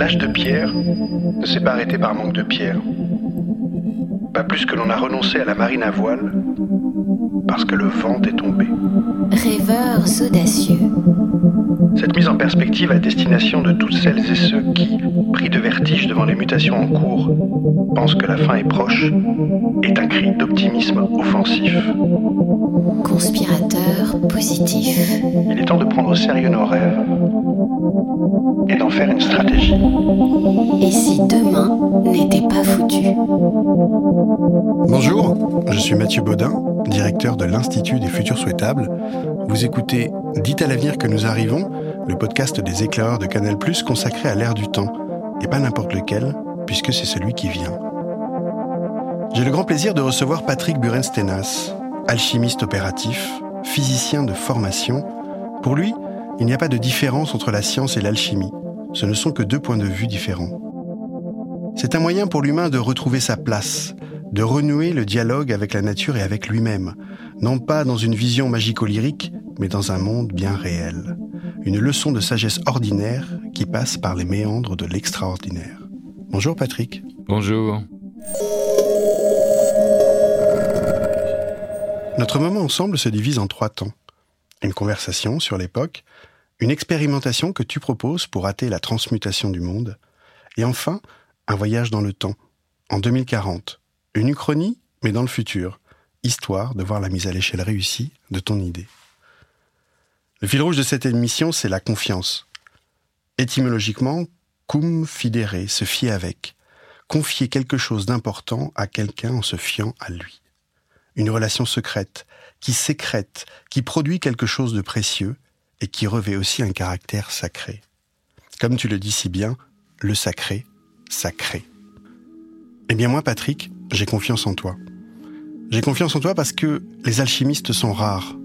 L'âge de pierre ne s'est pas arrêté par manque de pierre. Pas plus que l'on a renoncé à la marine à voile parce que le vent est tombé. Rêveurs audacieux. Cette mise en perspective à destination de toutes celles et ceux qui, pris de vertige devant les mutations en cours, pensent que la fin est proche, est un cri d'optimisme offensif. Conspirateur positif. Il est temps de prendre au sérieux nos rêves et d'en faire une stratégie. Et si demain n'était pas foutu Bonjour, je suis Mathieu Baudin, directeur de l'Institut des futurs souhaitables. Vous écoutez Dites à l'avenir que nous arrivons, le podcast des éclaireurs de Canal+, consacré à l'ère du temps, et pas n'importe lequel, puisque c'est celui qui vient. J'ai le grand plaisir de recevoir Patrick Burenstenas, alchimiste opératif, physicien de formation. Pour lui, il n'y a pas de différence entre la science et l'alchimie. Ce ne sont que deux points de vue différents. C'est un moyen pour l'humain de retrouver sa place, de renouer le dialogue avec la nature et avec lui-même, non pas dans une vision magico-lyrique, mais dans un monde bien réel. Une leçon de sagesse ordinaire qui passe par les méandres de l'extraordinaire. Bonjour Patrick. Bonjour. Notre moment ensemble se divise en trois temps. Une conversation sur l'époque, une expérimentation que tu proposes pour hâter la transmutation du monde, et enfin, un voyage dans le temps, en 2040. Une uchronie, mais dans le futur, histoire de voir la mise à l'échelle réussie de ton idée. Le fil rouge de cette émission, c'est la confiance. Étymologiquement, cum fidere, se fier avec. Confier quelque chose d'important à quelqu'un en se fiant à lui. Une relation secrète, qui sécrète, qui produit quelque chose de précieux et qui revêt aussi un caractère sacré. Comme tu le dis si bien, le sacré, sacré. Eh bien moi, Patrick, j'ai confiance en toi. J'ai confiance en toi parce que les alchimistes sont rares.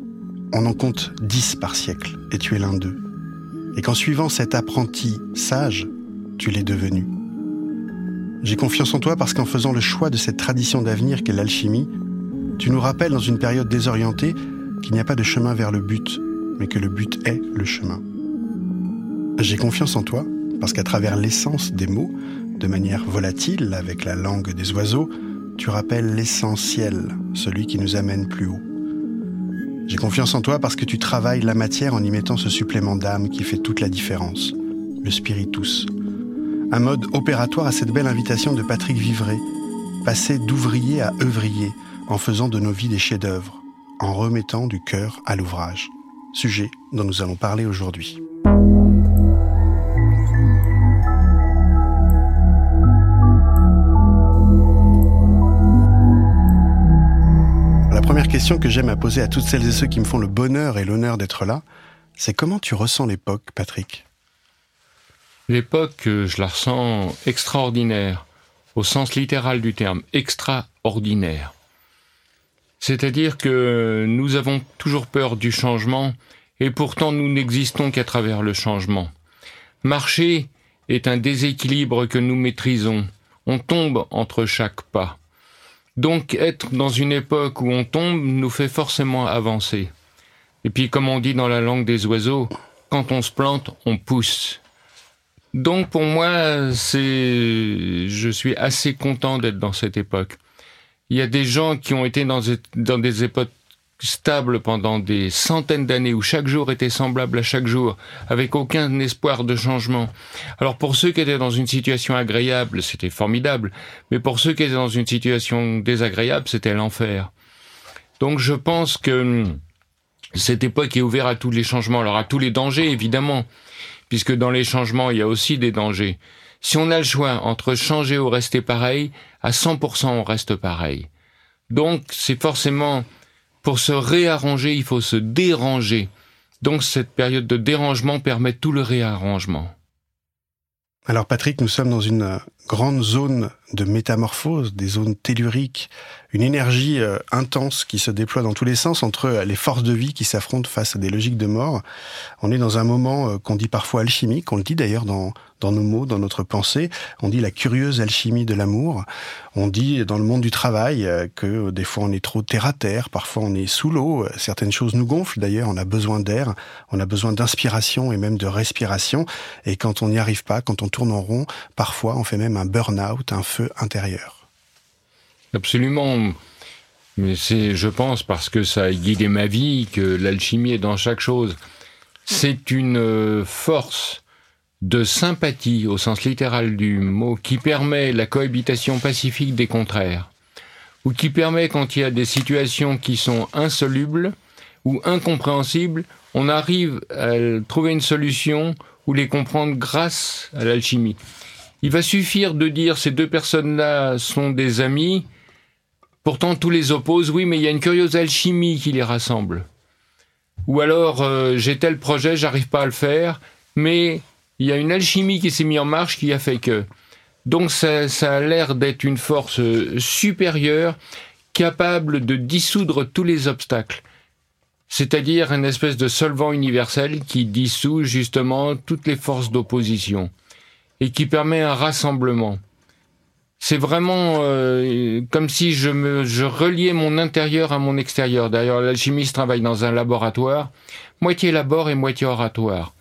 On en compte dix par siècle, et tu es l'un d'eux. Et qu'en suivant cet apprenti sage, tu l'es devenu. J'ai confiance en toi parce qu'en faisant le choix de cette tradition d'avenir qu'est l'alchimie, tu nous rappelles dans une période désorientée qu'il n'y a pas de chemin vers le but, mais que le but est le chemin. J'ai confiance en toi parce qu'à travers l'essence des mots, de manière volatile avec la langue des oiseaux, tu rappelles l'essentiel, celui qui nous amène plus haut. J'ai confiance en toi parce que tu travailles la matière en y mettant ce supplément d'âme qui fait toute la différence, le spiritus. Un mode opératoire à cette belle invitation de Patrick Vivray, passer d'ouvrier à œuvrier en faisant de nos vies des chefs-d'œuvre, en remettant du cœur à l'ouvrage sujet dont nous allons parler aujourd'hui. La première question que j'aime à poser à toutes celles et ceux qui me font le bonheur et l'honneur d'être là, c'est comment tu ressens l'époque, Patrick? L'époque, je la ressens extraordinaire, au sens littéral du terme, extraordinaire. C'est-à-dire que nous avons toujours peur du changement et pourtant nous n'existons qu'à travers le changement. Marcher est un déséquilibre que nous maîtrisons. On tombe entre chaque pas. Donc être dans une époque où on tombe nous fait forcément avancer. Et puis comme on dit dans la langue des oiseaux, quand on se plante, on pousse. Donc pour moi, c'est, je suis assez content d'être dans cette époque. Il y a des gens qui ont été dans, des époques stables pendant des centaines d'années où chaque jour était semblable à chaque jour, avec aucun espoir de changement. Alors pour ceux qui étaient dans une situation agréable, c'était formidable, mais pour ceux qui étaient dans une situation désagréable, c'était l'enfer. Donc je pense que hum, cette époque est ouverte à tous les changements, alors à tous les dangers évidemment, puisque dans les changements il y a aussi des dangers. Si on a le choix entre changer ou rester pareil, à 100% on reste pareil. Donc c'est forcément, pour se réarranger, il faut se déranger. Donc cette période de dérangement permet tout le réarrangement. Alors Patrick, nous sommes dans une grande zone de métamorphose, des zones telluriques, une énergie euh, intense qui se déploie dans tous les sens entre euh, les forces de vie qui s'affrontent face à des logiques de mort. On est dans un moment euh, qu'on dit parfois alchimique, on le dit d'ailleurs dans, dans nos mots, dans notre pensée. On dit la curieuse alchimie de l'amour. On dit dans le monde du travail que des fois on est trop terre à terre, parfois on est sous l'eau. Certaines choses nous gonflent d'ailleurs. On a besoin d'air, on a besoin d'inspiration et même de respiration. Et quand on n'y arrive pas, quand on tourne en rond, parfois on fait même un burn-out, intérieur. Absolument. Mais c'est, je pense, parce que ça a guidé ma vie, que l'alchimie est dans chaque chose. C'est une euh, force de sympathie, au sens littéral du mot, qui permet la cohabitation pacifique des contraires, ou qui permet, quand il y a des situations qui sont insolubles ou incompréhensibles, on arrive à trouver une solution ou les comprendre grâce à l'alchimie. Il va suffire de dire ces deux personnes-là sont des amis, Pourtant, tous les opposent, oui, mais il y a une curieuse alchimie qui les rassemble. Ou alors, euh, j'ai tel projet, j'arrive pas à le faire, mais il y a une alchimie qui s'est mise en marche qui a fait que. Donc, ça, ça a l'air d'être une force euh, supérieure, capable de dissoudre tous les obstacles. C'est-à-dire une espèce de solvant universel qui dissout justement toutes les forces d'opposition et qui permet un rassemblement c'est vraiment euh, comme si je me je reliais mon intérieur à mon extérieur. D'ailleurs, l'alchimiste travaille dans un laboratoire, moitié labor et moitié oratoire.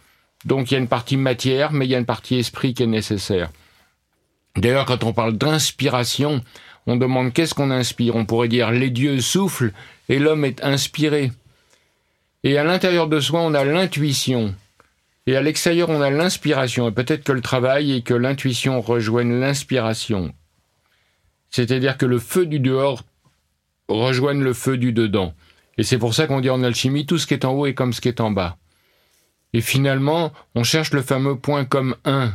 Donc il y a une partie matière, mais il y a une partie esprit qui est nécessaire. D'ailleurs, quand on parle d'inspiration, on demande qu'est-ce qu'on inspire. On pourrait dire les dieux soufflent et l'homme est inspiré. Et à l'intérieur de soi, on a l'intuition. Et à l'extérieur, on a l'inspiration. Et peut-être que le travail et que l'intuition rejoignent l'inspiration. C'est-à-dire que le feu du dehors rejoigne le feu du dedans. Et c'est pour ça qu'on dit en alchimie, tout ce qui est en haut est comme ce qui est en bas. Et finalement, on cherche le fameux point comme un.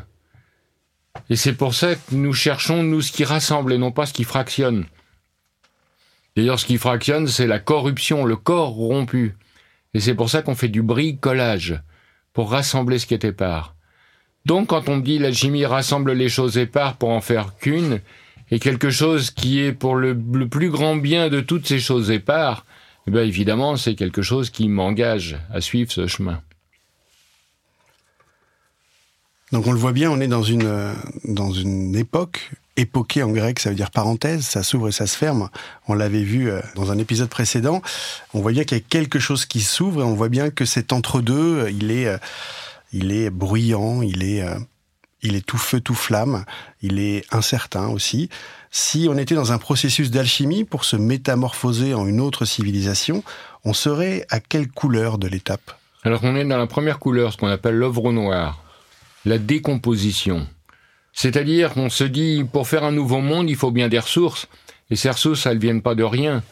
Et c'est pour ça que nous cherchons, nous, ce qui rassemble et non pas ce qui fractionne. D'ailleurs, ce qui fractionne, c'est la corruption, le corps rompu. Et c'est pour ça qu'on fait du bricolage, pour rassembler ce qui est épars. Donc, quand on dit l'alchimie rassemble les choses épares pour en faire qu'une, et quelque chose qui est pour le, plus grand bien de toutes ces choses épares, eh bien évidemment, c'est quelque chose qui m'engage à suivre ce chemin. Donc on le voit bien, on est dans une, dans une époque, époquée en grec, ça veut dire parenthèse, ça s'ouvre et ça se ferme. On l'avait vu euh, dans un épisode précédent. On voit bien qu'il y a quelque chose qui s'ouvre et on voit bien que cet entre-deux, il est, euh, il est bruyant, il est, euh, il est tout feu, tout flamme, il est incertain aussi. Si on était dans un processus d'alchimie pour se métamorphoser en une autre civilisation, on serait à quelle couleur de l'étape? Alors on est dans la première couleur, ce qu'on appelle l'œuvre noire, la décomposition. C'est-à-dire qu'on se dit, pour faire un nouveau monde, il faut bien des ressources, et ces ressources, elles viennent pas de rien.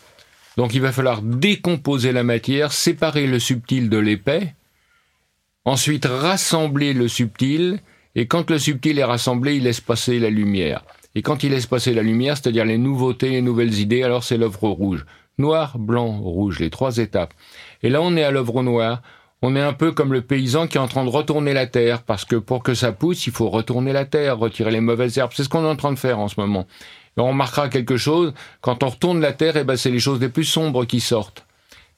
Donc il va falloir décomposer la matière, séparer le subtil de l'épais, ensuite rassembler le subtil, et quand le subtil est rassemblé, il laisse passer la lumière. Et quand il laisse passer la lumière, c'est-à-dire les nouveautés, les nouvelles idées, alors c'est l'œuvre rouge. Noir, blanc, rouge, les trois étapes. Et là, on est à l'œuvre noire. On est un peu comme le paysan qui est en train de retourner la terre, parce que pour que ça pousse, il faut retourner la terre, retirer les mauvaises herbes. C'est ce qu'on est en train de faire en ce moment. Et on remarquera quelque chose, quand on retourne la terre, eh ben, c'est les choses les plus sombres qui sortent.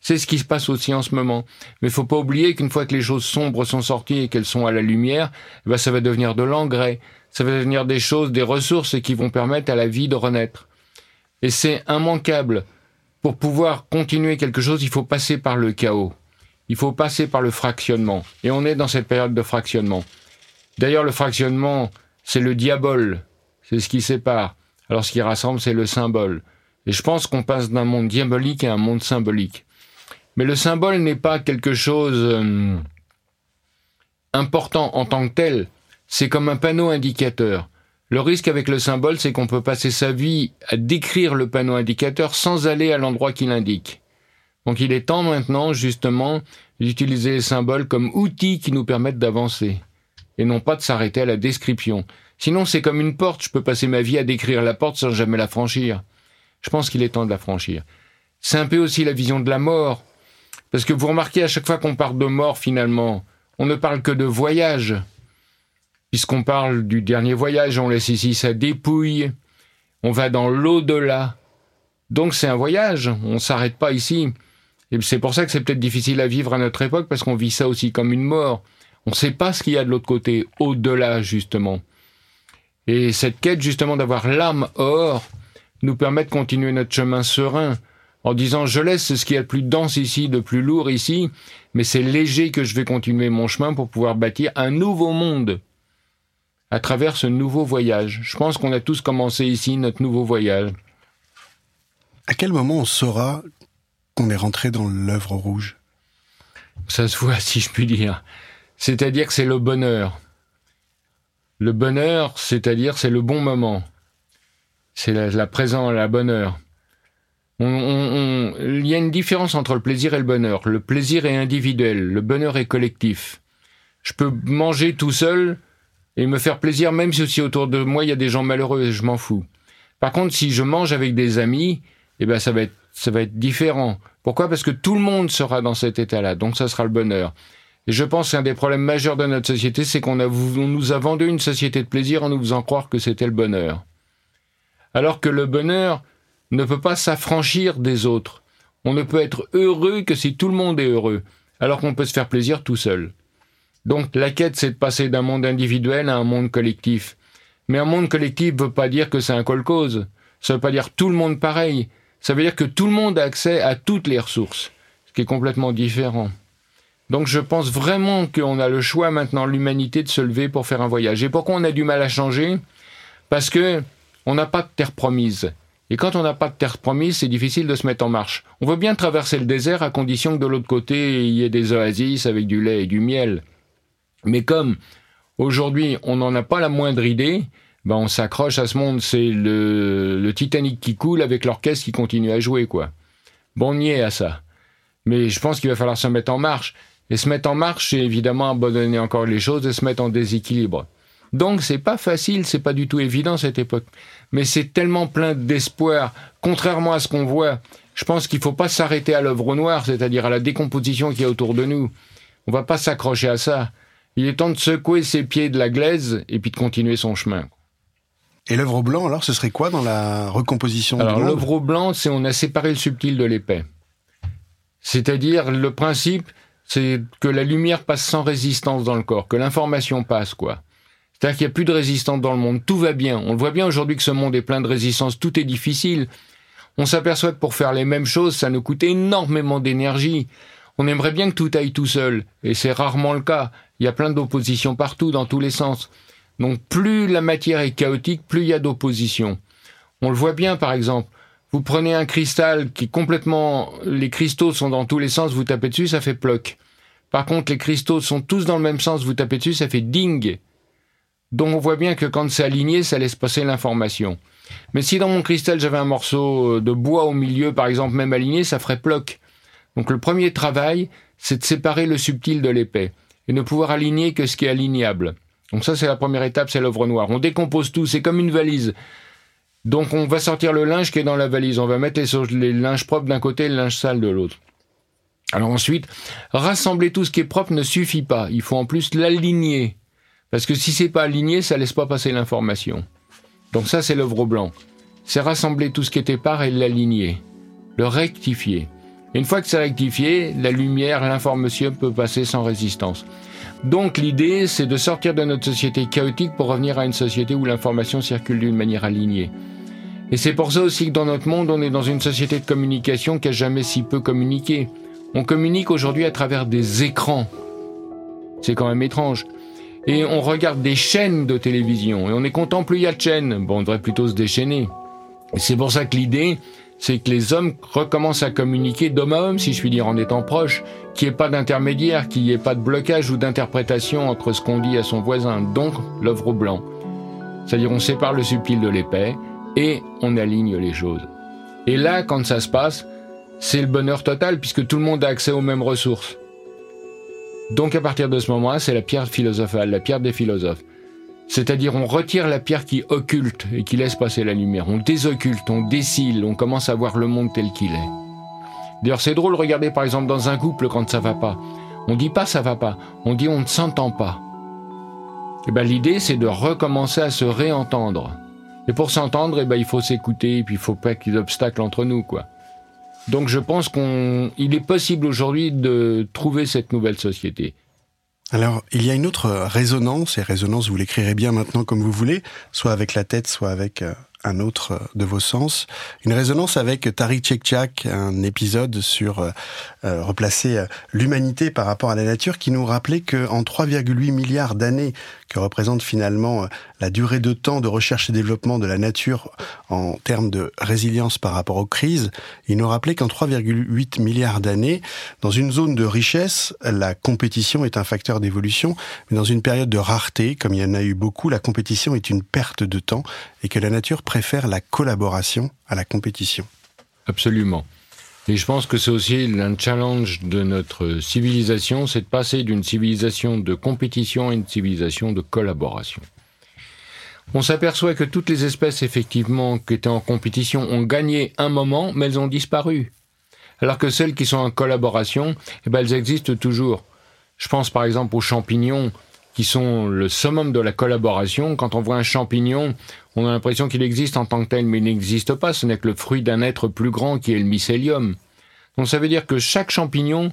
C'est ce qui se passe aussi en ce moment. Mais faut pas oublier qu'une fois que les choses sombres sont sorties et qu'elles sont à la lumière, eh ben ça va devenir de l'engrais. Ça va devenir des choses, des ressources qui vont permettre à la vie de renaître. Et c'est immanquable. Pour pouvoir continuer quelque chose, il faut passer par le chaos. Il faut passer par le fractionnement. Et on est dans cette période de fractionnement. D'ailleurs, le fractionnement, c'est le diabole. C'est ce qui sépare. Alors ce qui rassemble, c'est le symbole. Et je pense qu'on passe d'un monde diabolique à un monde symbolique. Mais le symbole n'est pas quelque chose euh, important en tant que tel. C'est comme un panneau indicateur. Le risque avec le symbole, c'est qu'on peut passer sa vie à décrire le panneau indicateur sans aller à l'endroit qu'il indique. Donc il est temps maintenant, justement, d'utiliser les symboles comme outils qui nous permettent d'avancer, et non pas de s'arrêter à la description. Sinon, c'est comme une porte, je peux passer ma vie à décrire la porte sans jamais la franchir. Je pense qu'il est temps de la franchir. C'est un peu aussi la vision de la mort. Parce que vous remarquez à chaque fois qu'on parle de mort finalement, on ne parle que de voyage. Puisqu'on parle du dernier voyage, on laisse ici sa dépouille. On va dans l'au-delà. Donc c'est un voyage, on ne s'arrête pas ici. Et c'est pour ça que c'est peut-être difficile à vivre à notre époque, parce qu'on vit ça aussi comme une mort. On ne sait pas ce qu'il y a de l'autre côté, au-delà justement. Et cette quête justement d'avoir l'âme or nous permet de continuer notre chemin serein, en disant je laisse ce qu'il y a de plus dense ici, de plus lourd ici, mais c'est léger que je vais continuer mon chemin pour pouvoir bâtir un nouveau monde à travers ce nouveau voyage. Je pense qu'on a tous commencé ici notre nouveau voyage. À quel moment on saura qu'on est rentré dans l'œuvre rouge Ça se voit, si je puis dire. C'est-à-dire que c'est le bonheur. Le bonheur, c'est-à-dire c'est le bon moment. C'est la, la présence, la bonheur. il y a une différence entre le plaisir et le bonheur. Le plaisir est individuel, le bonheur est collectif. Je peux manger tout seul et me faire plaisir même si autour de moi il y a des gens malheureux et je m'en fous. Par contre, si je mange avec des amis, eh ben ça va être ça va être différent. Pourquoi? Parce que tout le monde sera dans cet état-là, donc ça sera le bonheur. Et je pense qu'un des problèmes majeurs de notre société, c'est qu'on nous a vendu une société de plaisir en nous faisant croire que c'était le bonheur. Alors que le bonheur ne peut pas s'affranchir des autres. On ne peut être heureux que si tout le monde est heureux, alors qu'on peut se faire plaisir tout seul. Donc la quête, c'est de passer d'un monde individuel à un monde collectif. Mais un monde collectif ne veut pas dire que c'est un cause. Ça veut pas dire tout le monde pareil. Ça veut dire que tout le monde a accès à toutes les ressources, ce qui est complètement différent. Donc je pense vraiment qu'on a le choix maintenant, l'humanité, de se lever pour faire un voyage. Et pourquoi on a du mal à changer? Parce que on n'a pas de terre promise. Et quand on n'a pas de terre promise, c'est difficile de se mettre en marche. On veut bien traverser le désert à condition que de l'autre côté, il y ait des oasis avec du lait et du miel. Mais comme aujourd'hui, on n'en a pas la moindre idée, ben on s'accroche à ce monde. C'est le, le Titanic qui coule avec l'orchestre qui continue à jouer, quoi. Bon, on y est à ça. Mais je pense qu'il va falloir se mettre en marche. Et se mettre en marche, c'est évidemment abandonner encore les choses et se mettre en déséquilibre. Donc c'est pas facile, c'est pas du tout évident cette époque. Mais c'est tellement plein d'espoir, contrairement à ce qu'on voit. Je pense qu'il faut pas s'arrêter à l'œuvre noire, c'est-à-dire à la décomposition qui est autour de nous. On va pas s'accrocher à ça. Il est temps de secouer ses pieds de la glaise et puis de continuer son chemin. Et l'œuvre blanc, alors, ce serait quoi dans la recomposition Alors, l'œuvre blanc, c'est on a séparé le subtil de l'épais. C'est-à-dire, le principe, c'est que la lumière passe sans résistance dans le corps, que l'information passe, quoi. C'est-à-dire qu'il n'y a plus de résistance dans le monde, tout va bien. On le voit bien aujourd'hui que ce monde est plein de résistance, tout est difficile. On s'aperçoit que pour faire les mêmes choses, ça nous coûte énormément d'énergie. On aimerait bien que tout aille tout seul, et c'est rarement le cas. Il y a plein d'oppositions partout, dans tous les sens. Donc plus la matière est chaotique, plus il y a d'opposition. On le voit bien par exemple. Vous prenez un cristal qui complètement, les cristaux sont dans tous les sens, vous tapez dessus, ça fait ploc. Par contre, les cristaux sont tous dans le même sens, vous tapez dessus, ça fait ding. Donc on voit bien que quand c'est aligné, ça laisse passer l'information. Mais si dans mon cristal j'avais un morceau de bois au milieu, par exemple, même aligné, ça ferait ploc. Donc le premier travail, c'est de séparer le subtil de l'épais et ne pouvoir aligner que ce qui est alignable. Donc ça, c'est la première étape, c'est l'œuvre noire. On décompose tout, c'est comme une valise. Donc on va sortir le linge qui est dans la valise. On va mettre les, les linges propres d'un côté et le linge sale de l'autre. Alors ensuite, rassembler tout ce qui est propre ne suffit pas. Il faut en plus l'aligner. Parce que si c'est pas aligné, ça laisse pas passer l'information. Donc ça, c'est l'œuvre blanc. C'est rassembler tout ce qui est épars et l'aligner. Le rectifier. Une fois que c'est rectifié, la lumière, l'information peut passer sans résistance. Donc l'idée, c'est de sortir de notre société chaotique pour revenir à une société où l'information circule d'une manière alignée. Et c'est pour ça aussi que dans notre monde, on est dans une société de communication qui a jamais si peu communiqué. On communique aujourd'hui à travers des écrans. C'est quand même étrange. Et on regarde des chaînes de télévision. Et on est content, plus il y a de chaînes. Bon, on devrait plutôt se déchaîner. Et c'est pour ça que l'idée, c'est que les hommes recommencent à communiquer d'homme à homme, si je puis dire, en étant proches, qu'il n'y ait pas d'intermédiaire, qu'il n'y ait pas de blocage ou d'interprétation entre ce qu'on dit à son voisin, donc l'œuvre blanc. C'est-à-dire on sépare le subtil de l'épais et on aligne les choses. Et là, quand ça se passe, c'est le bonheur total puisque tout le monde a accès aux mêmes ressources. Donc à partir de ce moment-là, c'est la pierre philosophale, la pierre des philosophes. C'est-à-dire on retire la pierre qui occulte et qui laisse passer la lumière. On désocculte, on décile, on commence à voir le monde tel qu'il est. D'ailleurs c'est drôle, regardez par exemple dans un couple quand ça va pas. On dit pas ça va pas, on dit on ne s'entend pas. Et eh ben l'idée c'est de recommencer à se réentendre. Et pour s'entendre, eh ben, il faut s'écouter, et puis il faut pas qu'il y ait d'obstacles entre nous, quoi. Donc je pense qu'il est possible aujourd'hui de trouver cette nouvelle société. Alors, il y a une autre résonance, et résonance, vous l'écrirez bien maintenant comme vous voulez, soit avec la tête, soit avec euh, un autre euh, de vos sens. Une résonance avec Tariq Tchekchak, un épisode sur euh, euh, replacer l'humanité par rapport à la nature qui nous rappelait qu'en 3,8 milliards d'années que représente finalement la durée de temps de recherche et développement de la nature en termes de résilience par rapport aux crises, il nous rappelait qu'en 3,8 milliards d'années, dans une zone de richesse, la compétition est un facteur d'évolution, mais dans une période de rareté, comme il y en a eu beaucoup, la compétition est une perte de temps et que la nature préfère la collaboration à la compétition. Absolument. Et je pense que c'est aussi un challenge de notre civilisation, c'est de passer d'une civilisation de compétition à une civilisation de collaboration. On s'aperçoit que toutes les espèces, effectivement, qui étaient en compétition ont gagné un moment, mais elles ont disparu. Alors que celles qui sont en collaboration, eh ben, elles existent toujours. Je pense par exemple aux champignons qui sont le summum de la collaboration. Quand on voit un champignon, on a l'impression qu'il existe en tant que tel, mais il n'existe pas. Ce n'est que le fruit d'un être plus grand qui est le mycélium. Donc ça veut dire que chaque champignon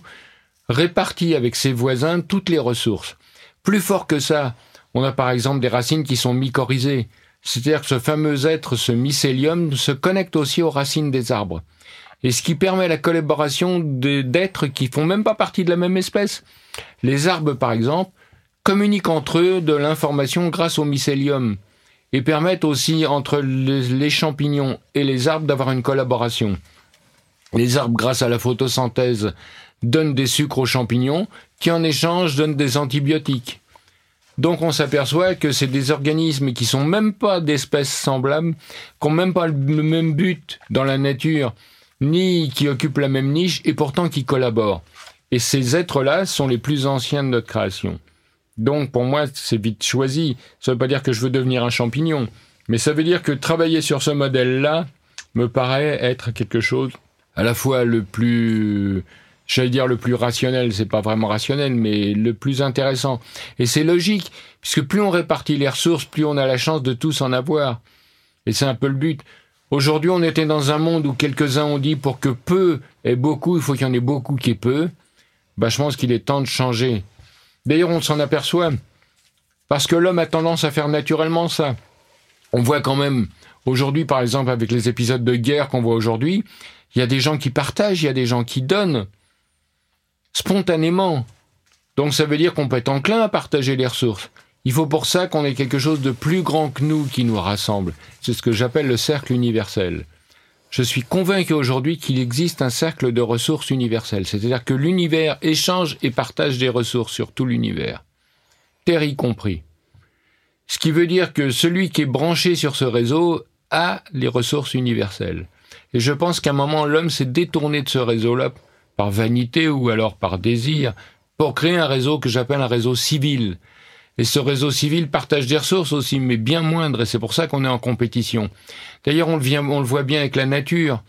répartit avec ses voisins toutes les ressources. Plus fort que ça, on a par exemple des racines qui sont mycorhizées. C'est-à-dire que ce fameux être, ce mycélium, se connecte aussi aux racines des arbres. Et ce qui permet la collaboration d'êtres qui font même pas partie de la même espèce. Les arbres, par exemple, communiquent entre eux de l'information grâce au mycélium et permettent aussi entre les champignons et les arbres d'avoir une collaboration. Les arbres, grâce à la photosynthèse, donnent des sucres aux champignons qui en échange donnent des antibiotiques. Donc on s'aperçoit que c'est des organismes qui sont même pas d'espèces semblables, qui n'ont même pas le même but dans la nature, ni qui occupent la même niche, et pourtant qui collaborent. Et ces êtres-là sont les plus anciens de notre création. Donc pour moi, c'est vite choisi. Ça veut pas dire que je veux devenir un champignon, mais ça veut dire que travailler sur ce modèle-là me paraît être quelque chose à la fois le plus j'allais dire le plus rationnel, c'est pas vraiment rationnel, mais le plus intéressant. Et c'est logique, puisque plus on répartit les ressources, plus on a la chance de tous en avoir. Et c'est un peu le but. Aujourd'hui, on était dans un monde où quelques-uns ont dit pour que peu ait beaucoup, il faut qu'il y en ait beaucoup qui est peu. Bah, je pense qu'il est temps de changer. D'ailleurs, on s'en aperçoit. Parce que l'homme a tendance à faire naturellement ça. On voit quand même, aujourd'hui, par exemple, avec les épisodes de guerre qu'on voit aujourd'hui, il y a des gens qui partagent, il y a des gens qui donnent. Spontanément. Donc ça veut dire qu'on peut être enclin à partager les ressources. Il faut pour ça qu'on ait quelque chose de plus grand que nous qui nous rassemble. C'est ce que j'appelle le cercle universel. Je suis convaincu aujourd'hui qu'il existe un cercle de ressources universelles, c'est-à-dire que l'univers échange et partage des ressources sur tout l'univers, terre y compris. Ce qui veut dire que celui qui est branché sur ce réseau a les ressources universelles. Et je pense qu'à un moment, l'homme s'est détourné de ce réseau-là par vanité ou alors par désir pour créer un réseau que j'appelle un réseau civil. Et ce réseau civil partage des ressources aussi, mais bien moindres, et c'est pour ça qu'on est en compétition. D'ailleurs, on, on, le voit bien avec la nature.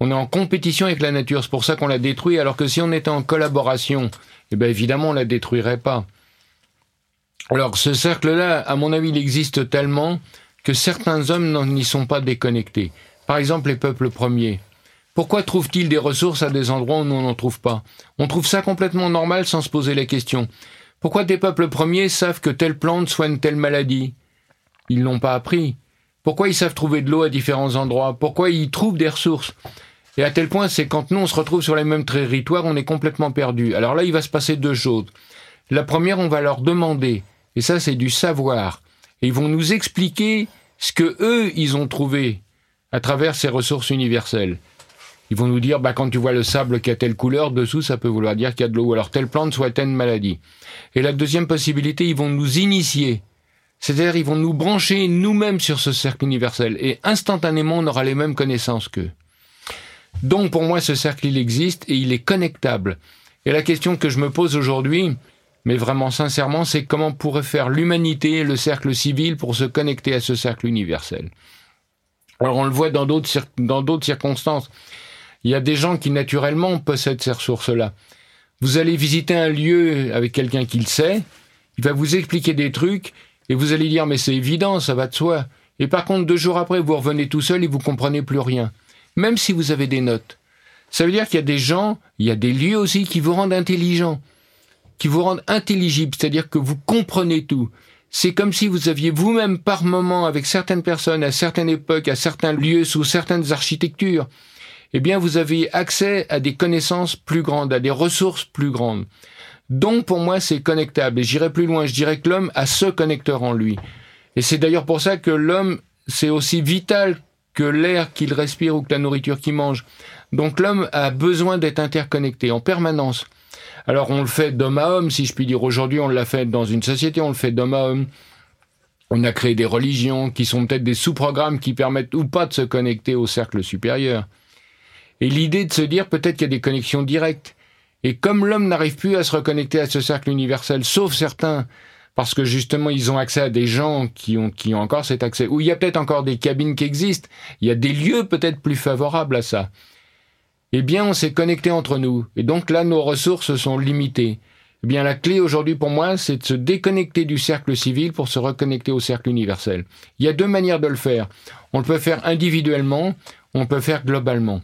On est en compétition avec la nature, c'est pour ça qu'on la détruit, alors que si on était en collaboration, eh bien évidemment, on la détruirait pas. Alors ce cercle-là, à mon avis, il existe tellement que certains hommes n'y sont pas déconnectés. Par exemple, les peuples premiers. Pourquoi trouvent-ils des ressources à des endroits où nous n'en trouve pas? On trouve ça complètement normal sans se poser la question. Pourquoi des peuples premiers savent que telle plante soigne telle maladie? Ils l'ont pas appris. Pourquoi ils savent trouver de l'eau à différents endroits? Pourquoi ils trouvent des ressources? Et à tel point, c'est quand nous on se retrouve sur les mêmes territoires, on est complètement perdu. Alors là, il va se passer deux choses. La première, on va leur demander, et ça c'est du savoir, et ils vont nous expliquer ce que eux ils ont trouvé à travers ces ressources universelles. Ils vont nous dire, bah, quand tu vois le sable qui a telle couleur, dessous, ça peut vouloir dire qu'il y a de l'eau. Alors, telle plante soit telle maladie. Et la deuxième possibilité, ils vont nous initier. C'est-à-dire, ils vont nous brancher nous-mêmes sur ce cercle universel. Et instantanément, on aura les mêmes connaissances qu'eux. Donc, pour moi, ce cercle, il existe et il est connectable. Et la question que je me pose aujourd'hui, mais vraiment sincèrement, c'est comment pourrait faire l'humanité, le cercle civil, pour se connecter à ce cercle universel? Alors, on le voit dans d'autres, dans d'autres circonstances. Il y a des gens qui naturellement possèdent ces ressources-là. Vous allez visiter un lieu avec quelqu'un qui le sait, il va vous expliquer des trucs, et vous allez dire mais c'est évident, ça va de soi. Et par contre, deux jours après, vous revenez tout seul et vous comprenez plus rien. Même si vous avez des notes. Ça veut dire qu'il y a des gens, il y a des lieux aussi qui vous rendent intelligent, qui vous rendent intelligible, c'est-à-dire que vous comprenez tout. C'est comme si vous aviez vous-même par moment, avec certaines personnes, à certaines époques, à certains lieux, sous certaines architectures, eh bien, vous aviez accès à des connaissances plus grandes, à des ressources plus grandes. Donc, pour moi, c'est connectable. Et j'irai plus loin. Je dirais que l'homme a ce connecteur en lui. Et c'est d'ailleurs pour ça que l'homme, c'est aussi vital que l'air qu'il respire ou que la nourriture qu'il mange. Donc l'homme a besoin d'être interconnecté en permanence. Alors on le fait d'homme à homme, si je puis dire. Aujourd'hui, on l'a fait dans une société, on le fait d'homme à homme. On a créé des religions qui sont peut-être des sous-programmes qui permettent ou pas de se connecter au cercle supérieur. Et l'idée de se dire peut-être qu'il y a des connexions directes. Et comme l'homme n'arrive plus à se reconnecter à ce cercle universel, sauf certains, parce que justement ils ont accès à des gens qui ont, qui ont encore cet accès, ou il y a peut-être encore des cabines qui existent, il y a des lieux peut-être plus favorables à ça eh bien, on s'est connecté entre nous. Et donc là, nos ressources sont limitées. Eh bien, la clé aujourd'hui pour moi, c'est de se déconnecter du cercle civil pour se reconnecter au cercle universel. Il y a deux manières de le faire. On le peut faire individuellement, on peut faire globalement.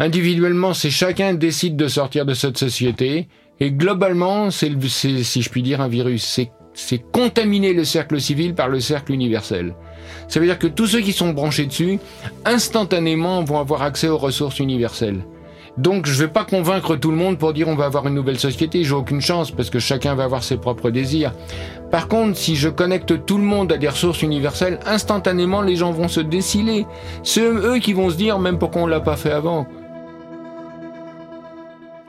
Individuellement, c'est chacun décide de sortir de cette société, et globalement, c'est, si je puis dire, un virus. C'est, contaminer le cercle civil par le cercle universel. Ça veut dire que tous ceux qui sont branchés dessus, instantanément, vont avoir accès aux ressources universelles. Donc je ne vais pas convaincre tout le monde pour dire on va avoir une nouvelle société, j'ai aucune chance parce que chacun va avoir ses propres désirs. Par contre, si je connecte tout le monde à des ressources universelles, instantanément les gens vont se déciler. C'est eux qui vont se dire même pourquoi on l'a pas fait avant.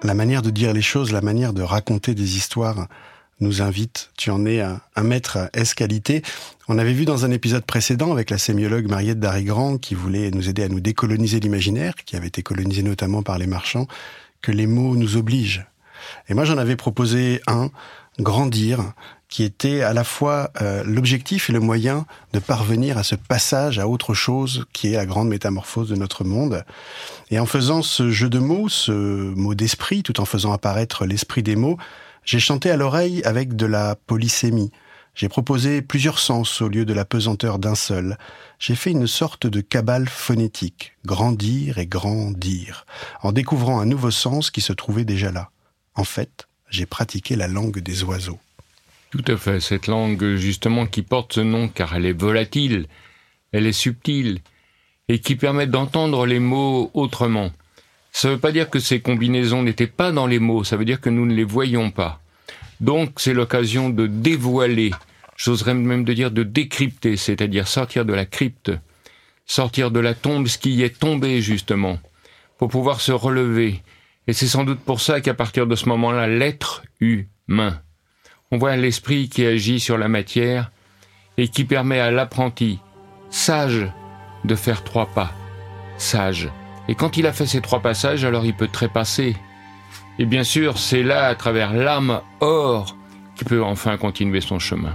La manière de dire les choses, la manière de raconter des histoires, nous invite. Tu en es un, maître S-qualité. On avait vu dans un épisode précédent avec la sémiologue Mariette Darigrand qui voulait nous aider à nous décoloniser l'imaginaire, qui avait été colonisé notamment par les marchands, que les mots nous obligent. Et moi j'en avais proposé un, grandir, qui était à la fois euh, l'objectif et le moyen de parvenir à ce passage à autre chose qui est la grande métamorphose de notre monde. Et en faisant ce jeu de mots, ce mot d'esprit, tout en faisant apparaître l'esprit des mots, j'ai chanté à l'oreille avec de la polysémie. J'ai proposé plusieurs sens au lieu de la pesanteur d'un seul. J'ai fait une sorte de cabale phonétique, grandir et grandir, en découvrant un nouveau sens qui se trouvait déjà là. En fait, j'ai pratiqué la langue des oiseaux. Tout à fait, cette langue justement qui porte ce nom car elle est volatile, elle est subtile, et qui permet d'entendre les mots autrement. Ça ne veut pas dire que ces combinaisons n'étaient pas dans les mots, ça veut dire que nous ne les voyons pas. Donc c'est l'occasion de dévoiler, j'oserais même de dire de décrypter, c'est-à-dire sortir de la crypte, sortir de la tombe ce qui est tombé justement, pour pouvoir se relever. Et c'est sans doute pour ça qu'à partir de ce moment-là, l'être humain, on voit l'esprit qui agit sur la matière et qui permet à l'apprenti, sage, de faire trois pas, sage et quand il a fait ces trois passages, alors il peut trépasser. Et bien sûr, c'est là, à travers l'âme or, qu'il peut enfin continuer son chemin.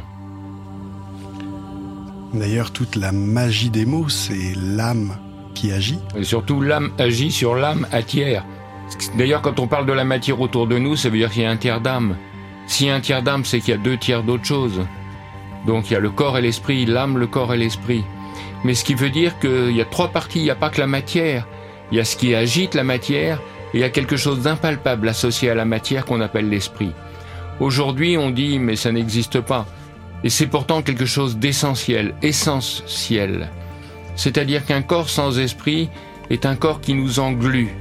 D'ailleurs, toute la magie des mots, c'est l'âme qui agit. Et surtout, l'âme agit sur l'âme atière. D'ailleurs, quand on parle de la matière autour de nous, ça veut dire qu'il y a un tiers d'âme. A un tiers d'âme, c'est qu'il y a deux tiers d'autre chose. Donc il y a le corps et l'esprit, l'âme, le corps et l'esprit. Mais ce qui veut dire qu'il y a trois parties, il n'y a pas que la matière. Il y a ce qui agite la matière et il y a quelque chose d'impalpable associé à la matière qu'on appelle l'esprit. Aujourd'hui, on dit mais ça n'existe pas. Et c'est pourtant quelque chose d'essentiel, essentiel. C'est-à-dire qu'un corps sans esprit est un corps qui nous englue,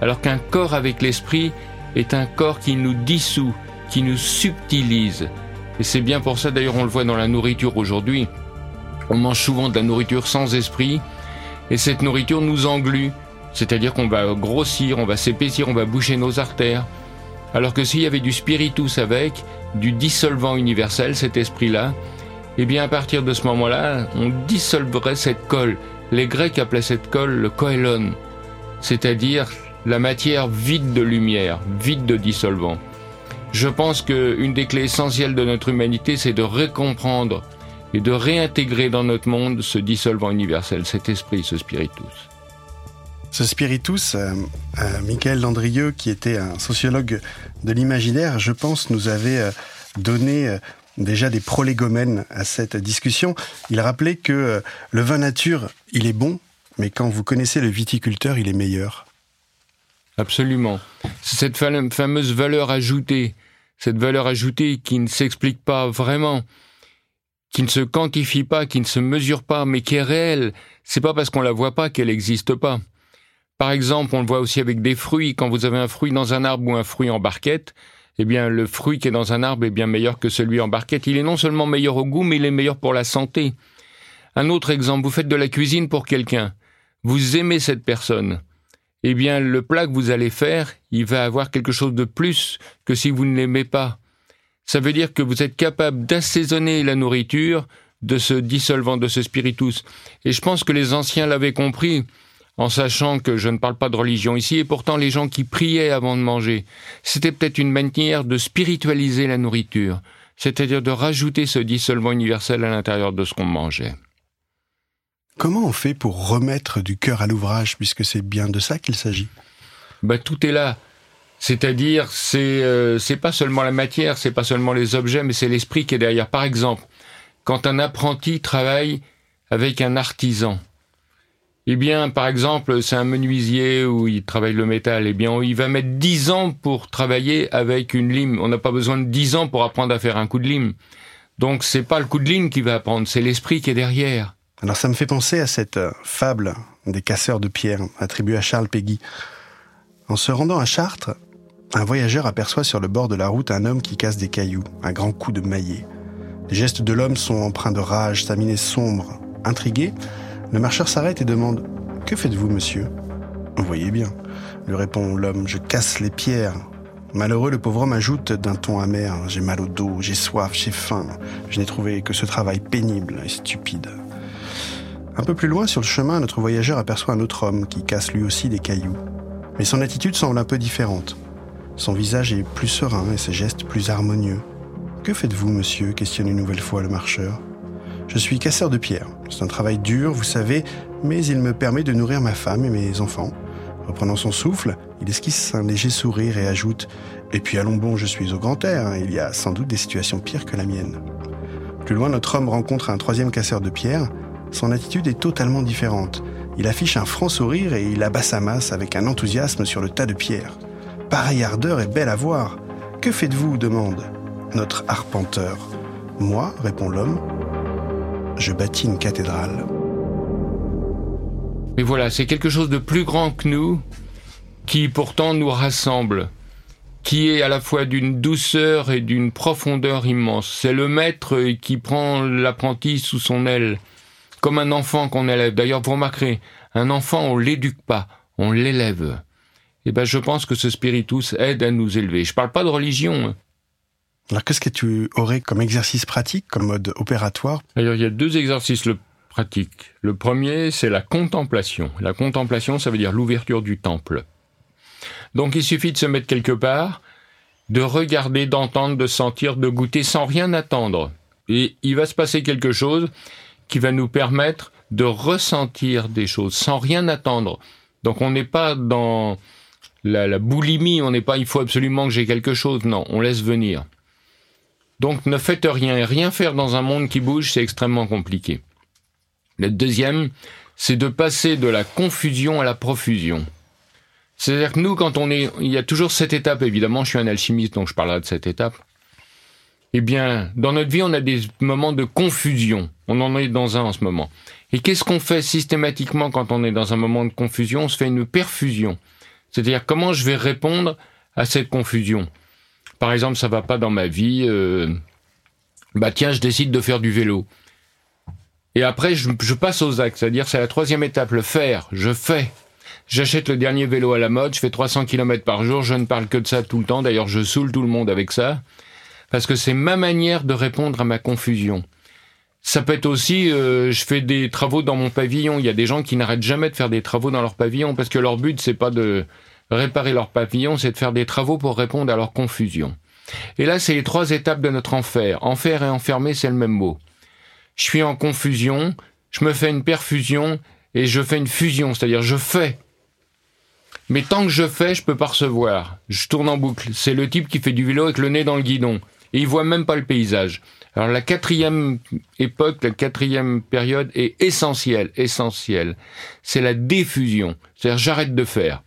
alors qu'un corps avec l'esprit est un corps qui nous dissout, qui nous subtilise. Et c'est bien pour ça d'ailleurs on le voit dans la nourriture aujourd'hui. On mange souvent de la nourriture sans esprit, et cette nourriture nous englue, c'est-à-dire qu'on va grossir, on va s'épaissir, on va boucher nos artères. Alors que s'il y avait du spiritus avec, du dissolvant universel, cet esprit-là, eh bien à partir de ce moment-là, on dissolverait cette colle. Les Grecs appelaient cette colle le koelon, c'est-à-dire la matière vide de lumière, vide de dissolvant. Je pense qu'une des clés essentielles de notre humanité, c'est de récomprendre et de réintégrer dans notre monde ce dissolvant universel, cet esprit, ce spiritus. Ce spiritus, euh, euh, Michael Landrieux, qui était un sociologue de l'imaginaire, je pense, nous avait euh, donné déjà des prolégomènes à cette discussion. Il rappelait que le vin nature, il est bon, mais quand vous connaissez le viticulteur, il est meilleur. Absolument. C'est cette fameuse valeur ajoutée, cette valeur ajoutée qui ne s'explique pas vraiment, qui ne se quantifie pas, qui ne se mesure pas, mais qui est réelle. C'est pas parce qu'on la voit pas qu'elle n'existe pas. Par exemple, on le voit aussi avec des fruits. Quand vous avez un fruit dans un arbre ou un fruit en barquette, eh bien, le fruit qui est dans un arbre est bien meilleur que celui en barquette. Il est non seulement meilleur au goût, mais il est meilleur pour la santé. Un autre exemple, vous faites de la cuisine pour quelqu'un. Vous aimez cette personne. Eh bien, le plat que vous allez faire, il va avoir quelque chose de plus que si vous ne l'aimez pas. Ça veut dire que vous êtes capable d'assaisonner la nourriture de ce dissolvant, de ce spiritus. Et je pense que les anciens l'avaient compris, en sachant que je ne parle pas de religion ici, et pourtant les gens qui priaient avant de manger, c'était peut-être une manière de spiritualiser la nourriture, c'est-à-dire de rajouter ce dissolvant universel à l'intérieur de ce qu'on mangeait. Comment on fait pour remettre du cœur à l'ouvrage, puisque c'est bien de ça qu'il s'agit? Bah, Tout est là. C'est-à-dire, c'est euh, pas seulement la matière, c'est pas seulement les objets, mais c'est l'esprit qui est derrière. Par exemple, quand un apprenti travaille avec un artisan, eh bien, par exemple, c'est un menuisier où il travaille le métal, eh bien, il va mettre dix ans pour travailler avec une lime. On n'a pas besoin de dix ans pour apprendre à faire un coup de lime. Donc, c'est pas le coup de lime qui va apprendre, c'est l'esprit qui est derrière. Alors, ça me fait penser à cette euh, fable des casseurs de pierre attribuée à Charles Péguy. En se rendant à Chartres, un voyageur aperçoit sur le bord de la route un homme qui casse des cailloux, un grand coup de maillet. Les gestes de l'homme sont empreints de rage, sa mine est sombre. Intrigué, le marcheur s'arrête et demande Que faites-vous, monsieur? Vous voyez bien, lui répond l'homme, je casse les pierres. Malheureux, le pauvre homme ajoute d'un ton amer J'ai mal au dos, j'ai soif, j'ai faim. Je n'ai trouvé que ce travail pénible et stupide. Un peu plus loin sur le chemin, notre voyageur aperçoit un autre homme qui casse lui aussi des cailloux. Mais son attitude semble un peu différente. Son visage est plus serein et ses gestes plus harmonieux. Que faites-vous, monsieur? questionne une nouvelle fois le marcheur. Je suis casseur de pierre. C'est un travail dur, vous savez, mais il me permet de nourrir ma femme et mes enfants. Reprenant son souffle, il esquisse un léger sourire et ajoute Et puis allons bon, je suis au grand air, il y a sans doute des situations pires que la mienne. Plus loin, notre homme rencontre un troisième casseur de pierre. Son attitude est totalement différente. Il affiche un franc sourire et il abat sa masse avec un enthousiasme sur le tas de pierres. Pareille ardeur est belle à voir. Que faites-vous demande notre arpenteur. Moi, répond l'homme, je bâtis une cathédrale. Mais voilà, c'est quelque chose de plus grand que nous, qui pourtant nous rassemble, qui est à la fois d'une douceur et d'une profondeur immense. C'est le maître qui prend l'apprenti sous son aile, comme un enfant qu'on élève. D'ailleurs, vous remarquerez, un enfant, on l'éduque pas, on l'élève eh ben, je pense que ce spiritus aide à nous élever. Je ne parle pas de religion. Hein. Alors, qu'est-ce que tu aurais comme exercice pratique, comme mode opératoire? Alors, il y a deux exercices pratiques. Le premier, c'est la contemplation. La contemplation, ça veut dire l'ouverture du temple. Donc, il suffit de se mettre quelque part, de regarder, d'entendre, de sentir, de goûter sans rien attendre. Et il va se passer quelque chose qui va nous permettre de ressentir des choses sans rien attendre. Donc, on n'est pas dans la, boulimie, on n'est pas il faut absolument que j'ai quelque chose, non, on laisse venir. Donc ne faites rien, et rien faire dans un monde qui bouge, c'est extrêmement compliqué. Le deuxième, c'est de passer de la confusion à la profusion. C'est-à-dire que nous, quand on est, il y a toujours cette étape, évidemment, je suis un alchimiste, donc je parlerai de cette étape. Eh bien, dans notre vie, on a des moments de confusion. On en est dans un en ce moment. Et qu'est-ce qu'on fait systématiquement quand on est dans un moment de confusion? On se fait une perfusion. C'est-à-dire comment je vais répondre à cette confusion? Par exemple, ça va pas dans ma vie. Euh, bah tiens, je décide de faire du vélo. Et après, je, passe aux actes. C'est-à-dire, c'est la troisième étape, le faire. Je fais. J'achète le dernier vélo à la mode, je fais 300 km par jour, je ne parle que de ça tout le temps. D'ailleurs, je saoule tout le monde avec ça. Parce que c'est ma manière de répondre à ma confusion. Ça peut être aussi, euh, je fais des travaux dans mon pavillon. Il y a des gens qui n'arrêtent jamais de faire des travaux dans leur pavillon parce que leur but c'est pas de réparer leur pavillon, c'est de faire des travaux pour répondre à leur confusion. Et là, c'est les trois étapes de notre enfer. Enfer et enfermé, c'est le même mot. Je suis en confusion, je me fais une perfusion et je fais une fusion, c'est-à-dire je fais. Mais tant que je fais, je peux pas. Je tourne en boucle. C'est le type qui fait du vélo avec le nez dans le guidon. Et ils voient même pas le paysage. Alors la quatrième époque, la quatrième période est essentielle, essentielle. C'est la diffusion. C'est-à-dire j'arrête de faire.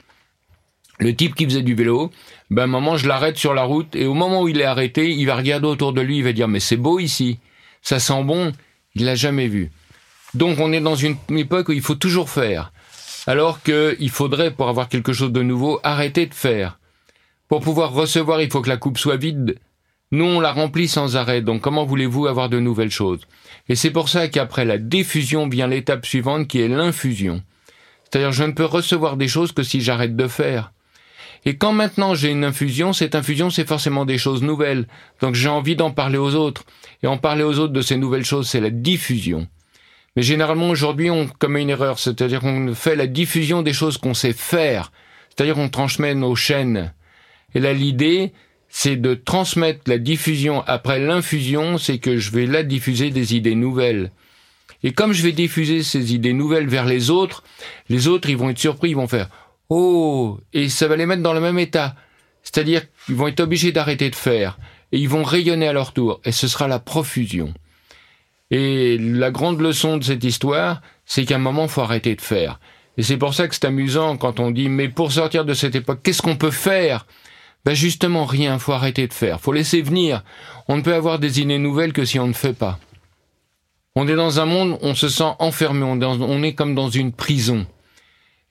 Le type qui faisait du vélo, ben, à un moment, je l'arrête sur la route, et au moment où il est arrêté, il va regarder autour de lui, il va dire, mais c'est beau ici, ça sent bon, il l'a jamais vu. Donc, on est dans une époque où il faut toujours faire. Alors qu'il faudrait, pour avoir quelque chose de nouveau, arrêter de faire. Pour pouvoir recevoir, il faut que la coupe soit vide. Nous, on la remplit sans arrêt, donc comment voulez-vous avoir de nouvelles choses? Et c'est pour ça qu'après la diffusion vient l'étape suivante qui est l'infusion. C'est-à-dire, je ne peux recevoir des choses que si j'arrête de faire. Et quand maintenant j'ai une infusion, cette infusion c'est forcément des choses nouvelles. Donc j'ai envie d'en parler aux autres. Et en parler aux autres de ces nouvelles choses, c'est la diffusion. Mais généralement aujourd'hui on commet une erreur, c'est-à-dire qu'on fait la diffusion des choses qu'on sait faire. C'est-à-dire on transmet nos chaînes. Et là l'idée, c'est de transmettre la diffusion après l'infusion, c'est que je vais là diffuser des idées nouvelles. Et comme je vais diffuser ces idées nouvelles vers les autres, les autres, ils vont être surpris, ils vont faire Oh, et ça va les mettre dans le même état. C'est-à-dire qu'ils vont être obligés d'arrêter de faire. Et ils vont rayonner à leur tour. Et ce sera la profusion. Et la grande leçon de cette histoire, c'est qu'à un moment, faut arrêter de faire. Et c'est pour ça que c'est amusant quand on dit, mais pour sortir de cette époque, qu'est-ce qu'on peut faire? Ben justement, rien, faut arrêter de faire. faut laisser venir. On ne peut avoir des idées nouvelles que si on ne fait pas. On est dans un monde, on se sent enfermé, on est comme dans une prison.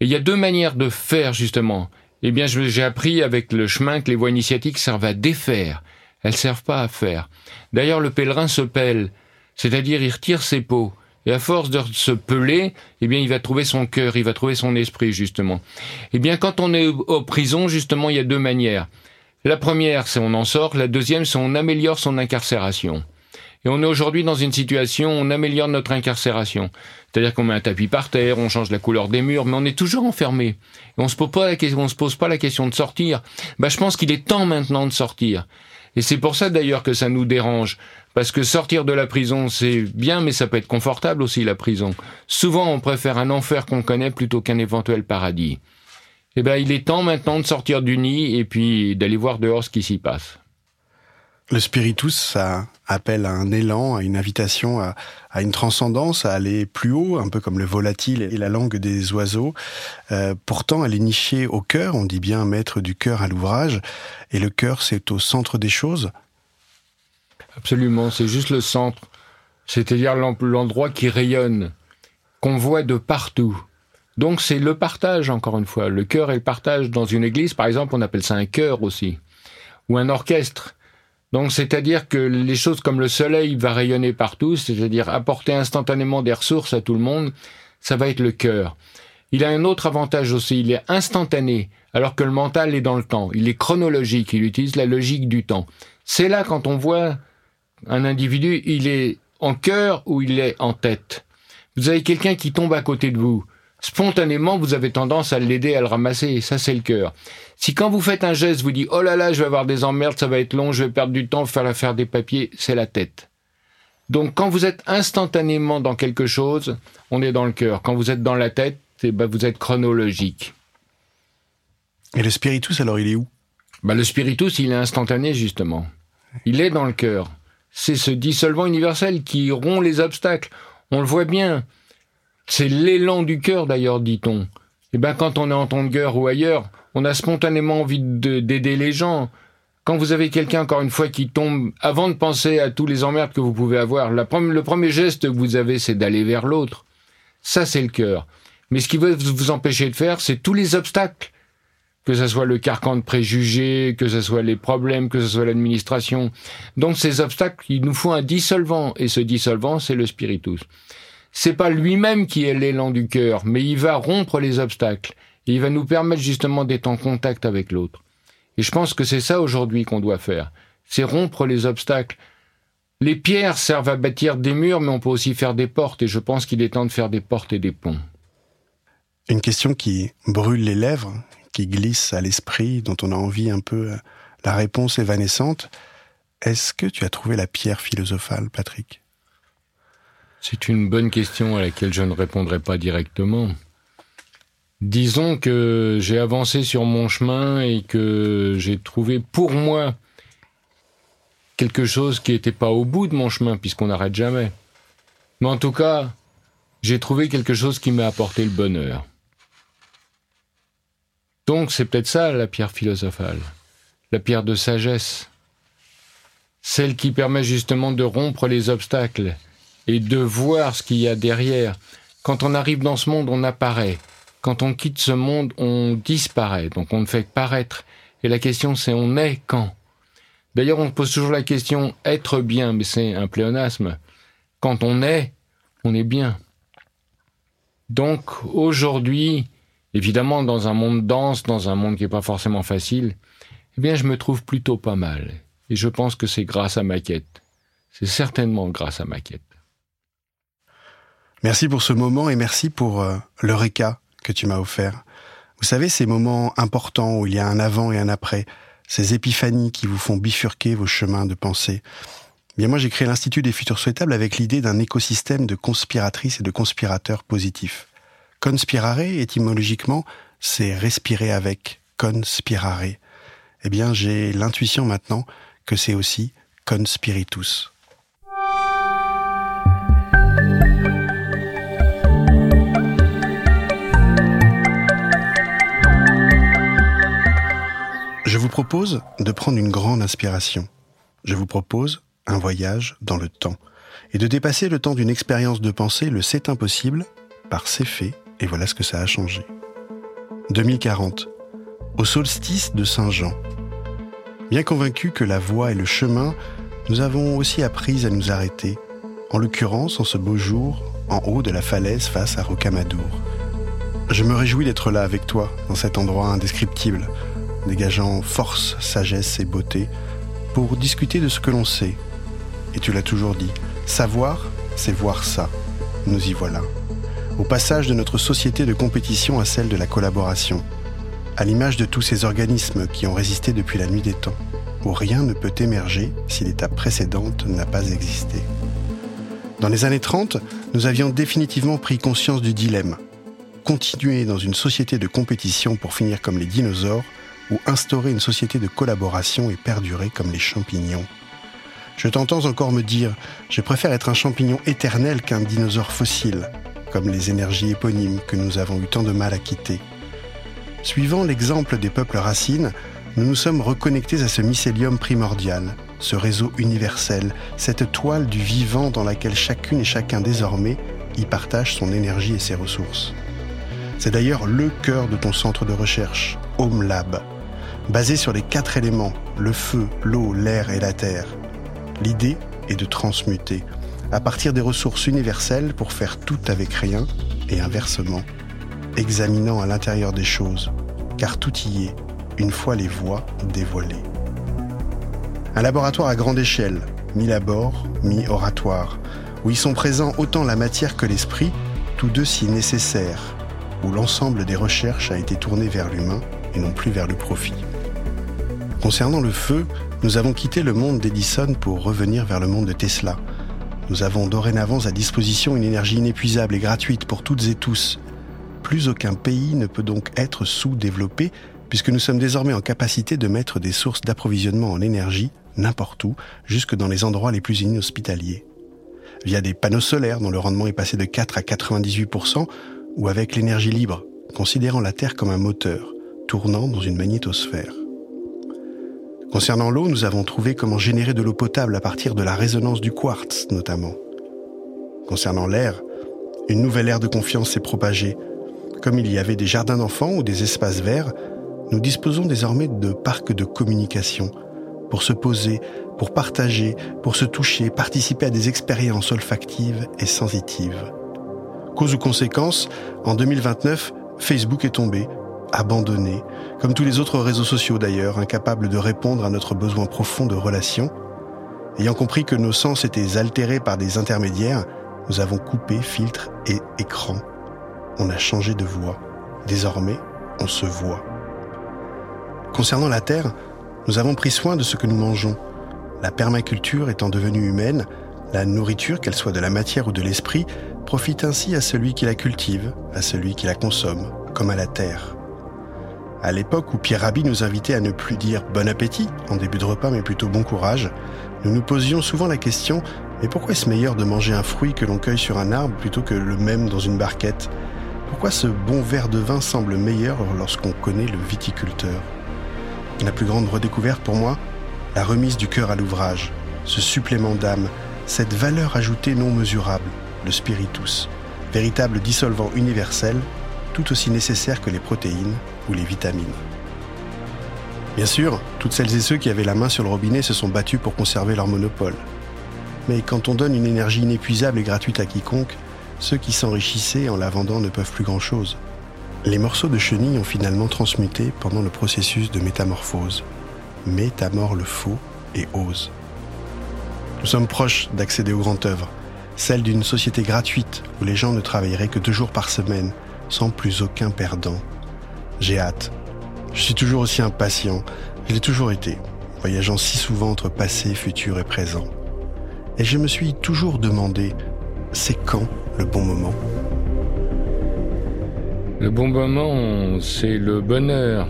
Et il y a deux manières de faire, justement. Eh bien, j'ai appris avec le chemin que les voies initiatiques servent à défaire. Elles servent pas à faire. D'ailleurs, le pèlerin se pèle. C'est-à-dire, il retire ses peaux. Et à force de se peler, eh bien, il va trouver son cœur, il va trouver son esprit, justement. Eh bien, quand on est aux prison, justement, il y a deux manières. La première, c'est on en sort. La deuxième, c'est on améliore son incarcération. Et on est aujourd'hui dans une situation où on améliore notre incarcération. C'est-à-dire qu'on met un tapis par terre, on change la couleur des murs, mais on est toujours enfermé. Et on se pose pas la question, on se pose pas la question de sortir. Bah, je pense qu'il est temps maintenant de sortir. Et c'est pour ça d'ailleurs que ça nous dérange. Parce que sortir de la prison, c'est bien, mais ça peut être confortable aussi, la prison. Souvent, on préfère un enfer qu'on connaît plutôt qu'un éventuel paradis. Eh ben, il est temps maintenant de sortir du nid et puis d'aller voir dehors ce qui s'y passe. Le spiritus, ça appelle à un élan, à une invitation à, une transcendance, à aller plus haut, un peu comme le volatile et la langue des oiseaux. Euh, pourtant, elle est nichée au cœur, on dit bien mettre du cœur à l'ouvrage, et le cœur, c'est au centre des choses. Absolument, c'est juste le centre, c'est-à-dire l'endroit qui rayonne, qu'on voit de partout. Donc c'est le partage, encore une fois. Le cœur et le partage dans une église, par exemple, on appelle ça un cœur aussi, ou un orchestre. Donc, c'est-à-dire que les choses comme le soleil va rayonner partout, c'est-à-dire apporter instantanément des ressources à tout le monde, ça va être le cœur. Il a un autre avantage aussi, il est instantané, alors que le mental est dans le temps. Il est chronologique, il utilise la logique du temps. C'est là quand on voit un individu, il est en cœur ou il est en tête. Vous avez quelqu'un qui tombe à côté de vous spontanément, vous avez tendance à l'aider à le ramasser, et ça, c'est le cœur. Si quand vous faites un geste, vous dites, oh là là, je vais avoir des emmerdes, ça va être long, je vais perdre du temps, faire l'affaire des papiers, c'est la tête. Donc, quand vous êtes instantanément dans quelque chose, on est dans le cœur. Quand vous êtes dans la tête, eh ben, vous êtes chronologique. Et le spiritus, alors, il est où? Bah, Le spiritus, il est instantané, justement. Il est dans le cœur. C'est ce dissolvant universel qui rompt les obstacles. On le voit bien. C'est l'élan du cœur d'ailleurs, dit-on. Eh ben quand on est en ton cœur ou ailleurs, on a spontanément envie d'aider les gens. Quand vous avez quelqu'un, encore une fois, qui tombe, avant de penser à tous les emmerdes que vous pouvez avoir, le premier geste que vous avez, c'est d'aller vers l'autre. Ça, c'est le cœur. Mais ce qui veut vous empêcher de faire, c'est tous les obstacles. Que ce soit le carcan de préjugés, que ce soit les problèmes, que ce soit l'administration. Donc ces obstacles, il nous faut un dissolvant. Et ce dissolvant, c'est le spiritus c'est pas lui-même qui est l'élan du cœur, mais il va rompre les obstacles. Et il va nous permettre justement d'être en contact avec l'autre. Et je pense que c'est ça aujourd'hui qu'on doit faire. C'est rompre les obstacles. Les pierres servent à bâtir des murs, mais on peut aussi faire des portes, et je pense qu'il est temps de faire des portes et des ponts. Une question qui brûle les lèvres, qui glisse à l'esprit, dont on a envie un peu la réponse évanescente. Est-ce que tu as trouvé la pierre philosophale, Patrick? C'est une bonne question à laquelle je ne répondrai pas directement. Disons que j'ai avancé sur mon chemin et que j'ai trouvé pour moi quelque chose qui n'était pas au bout de mon chemin, puisqu'on n'arrête jamais. Mais en tout cas, j'ai trouvé quelque chose qui m'a apporté le bonheur. Donc c'est peut-être ça la pierre philosophale, la pierre de sagesse, celle qui permet justement de rompre les obstacles et de voir ce qu'il y a derrière. Quand on arrive dans ce monde, on apparaît. Quand on quitte ce monde, on disparaît. Donc on ne fait que paraître. Et la question c'est on est quand? D'ailleurs, on pose toujours la question être bien, mais c'est un pléonasme. Quand on est, on est bien. Donc aujourd'hui, évidemment, dans un monde dense, dans un monde qui n'est pas forcément facile, eh bien, je me trouve plutôt pas mal. Et je pense que c'est grâce à ma quête. C'est certainement grâce à ma quête. Merci pour ce moment et merci pour euh, l'Eureka que tu m'as offert. Vous savez, ces moments importants où il y a un avant et un après, ces épiphanies qui vous font bifurquer vos chemins de pensée. Bien moi, j'ai créé l'Institut des futurs souhaitables avec l'idée d'un écosystème de conspiratrices et de conspirateurs positifs. Conspirare, étymologiquement, c'est respirer avec, conspirare. Eh bien, j'ai l'intuition maintenant que c'est aussi conspiritus. Je vous propose de prendre une grande inspiration. Je vous propose un voyage dans le temps et de dépasser le temps d'une expérience de pensée, le c'est impossible, par ses faits, et voilà ce que ça a changé. 2040, au solstice de Saint-Jean. Bien convaincu que la voie est le chemin, nous avons aussi appris à nous arrêter, en l'occurrence en ce beau jour, en haut de la falaise face à Rocamadour. Je me réjouis d'être là avec toi, dans cet endroit indescriptible, dégageant force, sagesse et beauté, pour discuter de ce que l'on sait. Et tu l'as toujours dit, savoir, c'est voir ça. Nous y voilà. Au passage de notre société de compétition à celle de la collaboration, à l'image de tous ces organismes qui ont résisté depuis la nuit des temps, où rien ne peut émerger si l'étape précédente n'a pas existé. Dans les années 30, nous avions définitivement pris conscience du dilemme. Continuer dans une société de compétition pour finir comme les dinosaures, ou instaurer une société de collaboration et perdurer comme les champignons. Je t'entends encore me dire, je préfère être un champignon éternel qu'un dinosaure fossile, comme les énergies éponymes que nous avons eu tant de mal à quitter. Suivant l'exemple des peuples racines, nous nous sommes reconnectés à ce mycélium primordial, ce réseau universel, cette toile du vivant dans laquelle chacune et chacun désormais y partage son énergie et ses ressources. C'est d'ailleurs le cœur de ton centre de recherche, Home Lab, basé sur les quatre éléments, le feu, l'eau, l'air et la terre. L'idée est de transmuter, à partir des ressources universelles pour faire tout avec rien, et inversement, examinant à l'intérieur des choses, car tout y est, une fois les voies dévoilées. Un laboratoire à grande échelle, mi-labor, mi-oratoire, où y sont présents autant la matière que l'esprit, tous deux si nécessaires, où l'ensemble des recherches a été tourné vers l'humain et non plus vers le profit. Concernant le feu, nous avons quitté le monde d'Edison pour revenir vers le monde de Tesla. Nous avons dorénavant à disposition une énergie inépuisable et gratuite pour toutes et tous. Plus aucun pays ne peut donc être sous-développé puisque nous sommes désormais en capacité de mettre des sources d'approvisionnement en énergie n'importe où, jusque dans les endroits les plus inhospitaliers. Via des panneaux solaires dont le rendement est passé de 4 à 98%, ou avec l'énergie libre, considérant la Terre comme un moteur, tournant dans une magnétosphère. Concernant l'eau, nous avons trouvé comment générer de l'eau potable à partir de la résonance du quartz notamment. Concernant l'air, une nouvelle ère de confiance s'est propagée. Comme il y avait des jardins d'enfants ou des espaces verts, nous disposons désormais de parcs de communication pour se poser, pour partager, pour se toucher, participer à des expériences olfactives et sensitives. Cause ou conséquence, en 2029, Facebook est tombé, abandonné, comme tous les autres réseaux sociaux d'ailleurs, incapables de répondre à notre besoin profond de relations. Ayant compris que nos sens étaient altérés par des intermédiaires, nous avons coupé filtre et écran. On a changé de voix. Désormais, on se voit. Concernant la Terre, nous avons pris soin de ce que nous mangeons. La permaculture étant devenue humaine, la nourriture, qu'elle soit de la matière ou de l'esprit, profite ainsi à celui qui la cultive, à celui qui la consomme, comme à la terre. À l'époque où Pierre Rabhi nous invitait à ne plus dire bon appétit en début de repas, mais plutôt bon courage, nous nous posions souvent la question mais pourquoi est-ce meilleur de manger un fruit que l'on cueille sur un arbre plutôt que le même dans une barquette? Pourquoi ce bon verre de vin semble meilleur lorsqu'on connaît le viticulteur? La plus grande redécouverte pour moi La remise du cœur à l'ouvrage, ce supplément d'âme, cette valeur ajoutée non mesurable, le spiritus, véritable dissolvant universel, tout aussi nécessaire que les protéines les vitamines. Bien sûr, toutes celles et ceux qui avaient la main sur le robinet se sont battus pour conserver leur monopole. Mais quand on donne une énergie inépuisable et gratuite à quiconque, ceux qui s'enrichissaient en la vendant ne peuvent plus grand-chose. Les morceaux de chenille ont finalement transmuté pendant le processus de métamorphose. Métamore le faux et ose. Nous sommes proches d'accéder aux grandes œuvres, celle d'une société gratuite où les gens ne travailleraient que deux jours par semaine, sans plus aucun perdant. J'ai hâte. Je suis toujours aussi impatient, je l'ai toujours été, voyageant si souvent entre passé, futur et présent. Et je me suis toujours demandé, c'est quand le bon moment? Le bon moment, c'est le bonheur.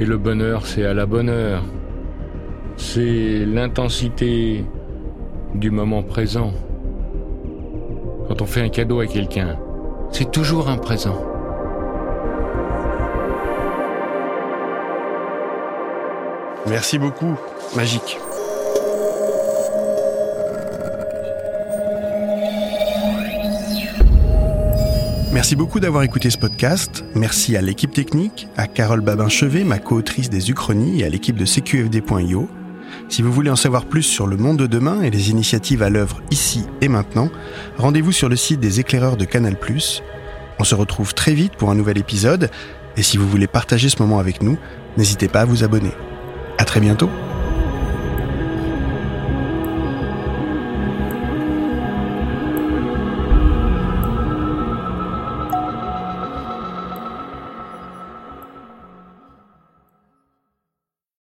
Et le bonheur, c'est à la bonne heure. C'est l'intensité du moment présent. Quand on fait un cadeau à quelqu'un, c'est toujours un présent. Merci beaucoup, magique. Merci beaucoup d'avoir écouté ce podcast. Merci à l'équipe technique, à Carole Babin-Chevet, ma co-autrice des Uchronies, et à l'équipe de CQFD.io. Si vous voulez en savoir plus sur le monde de demain et les initiatives à l'œuvre ici et maintenant, rendez-vous sur le site des éclaireurs de Canal+. On se retrouve très vite pour un nouvel épisode, et si vous voulez partager ce moment avec nous, n'hésitez pas à vous abonner. Très bientôt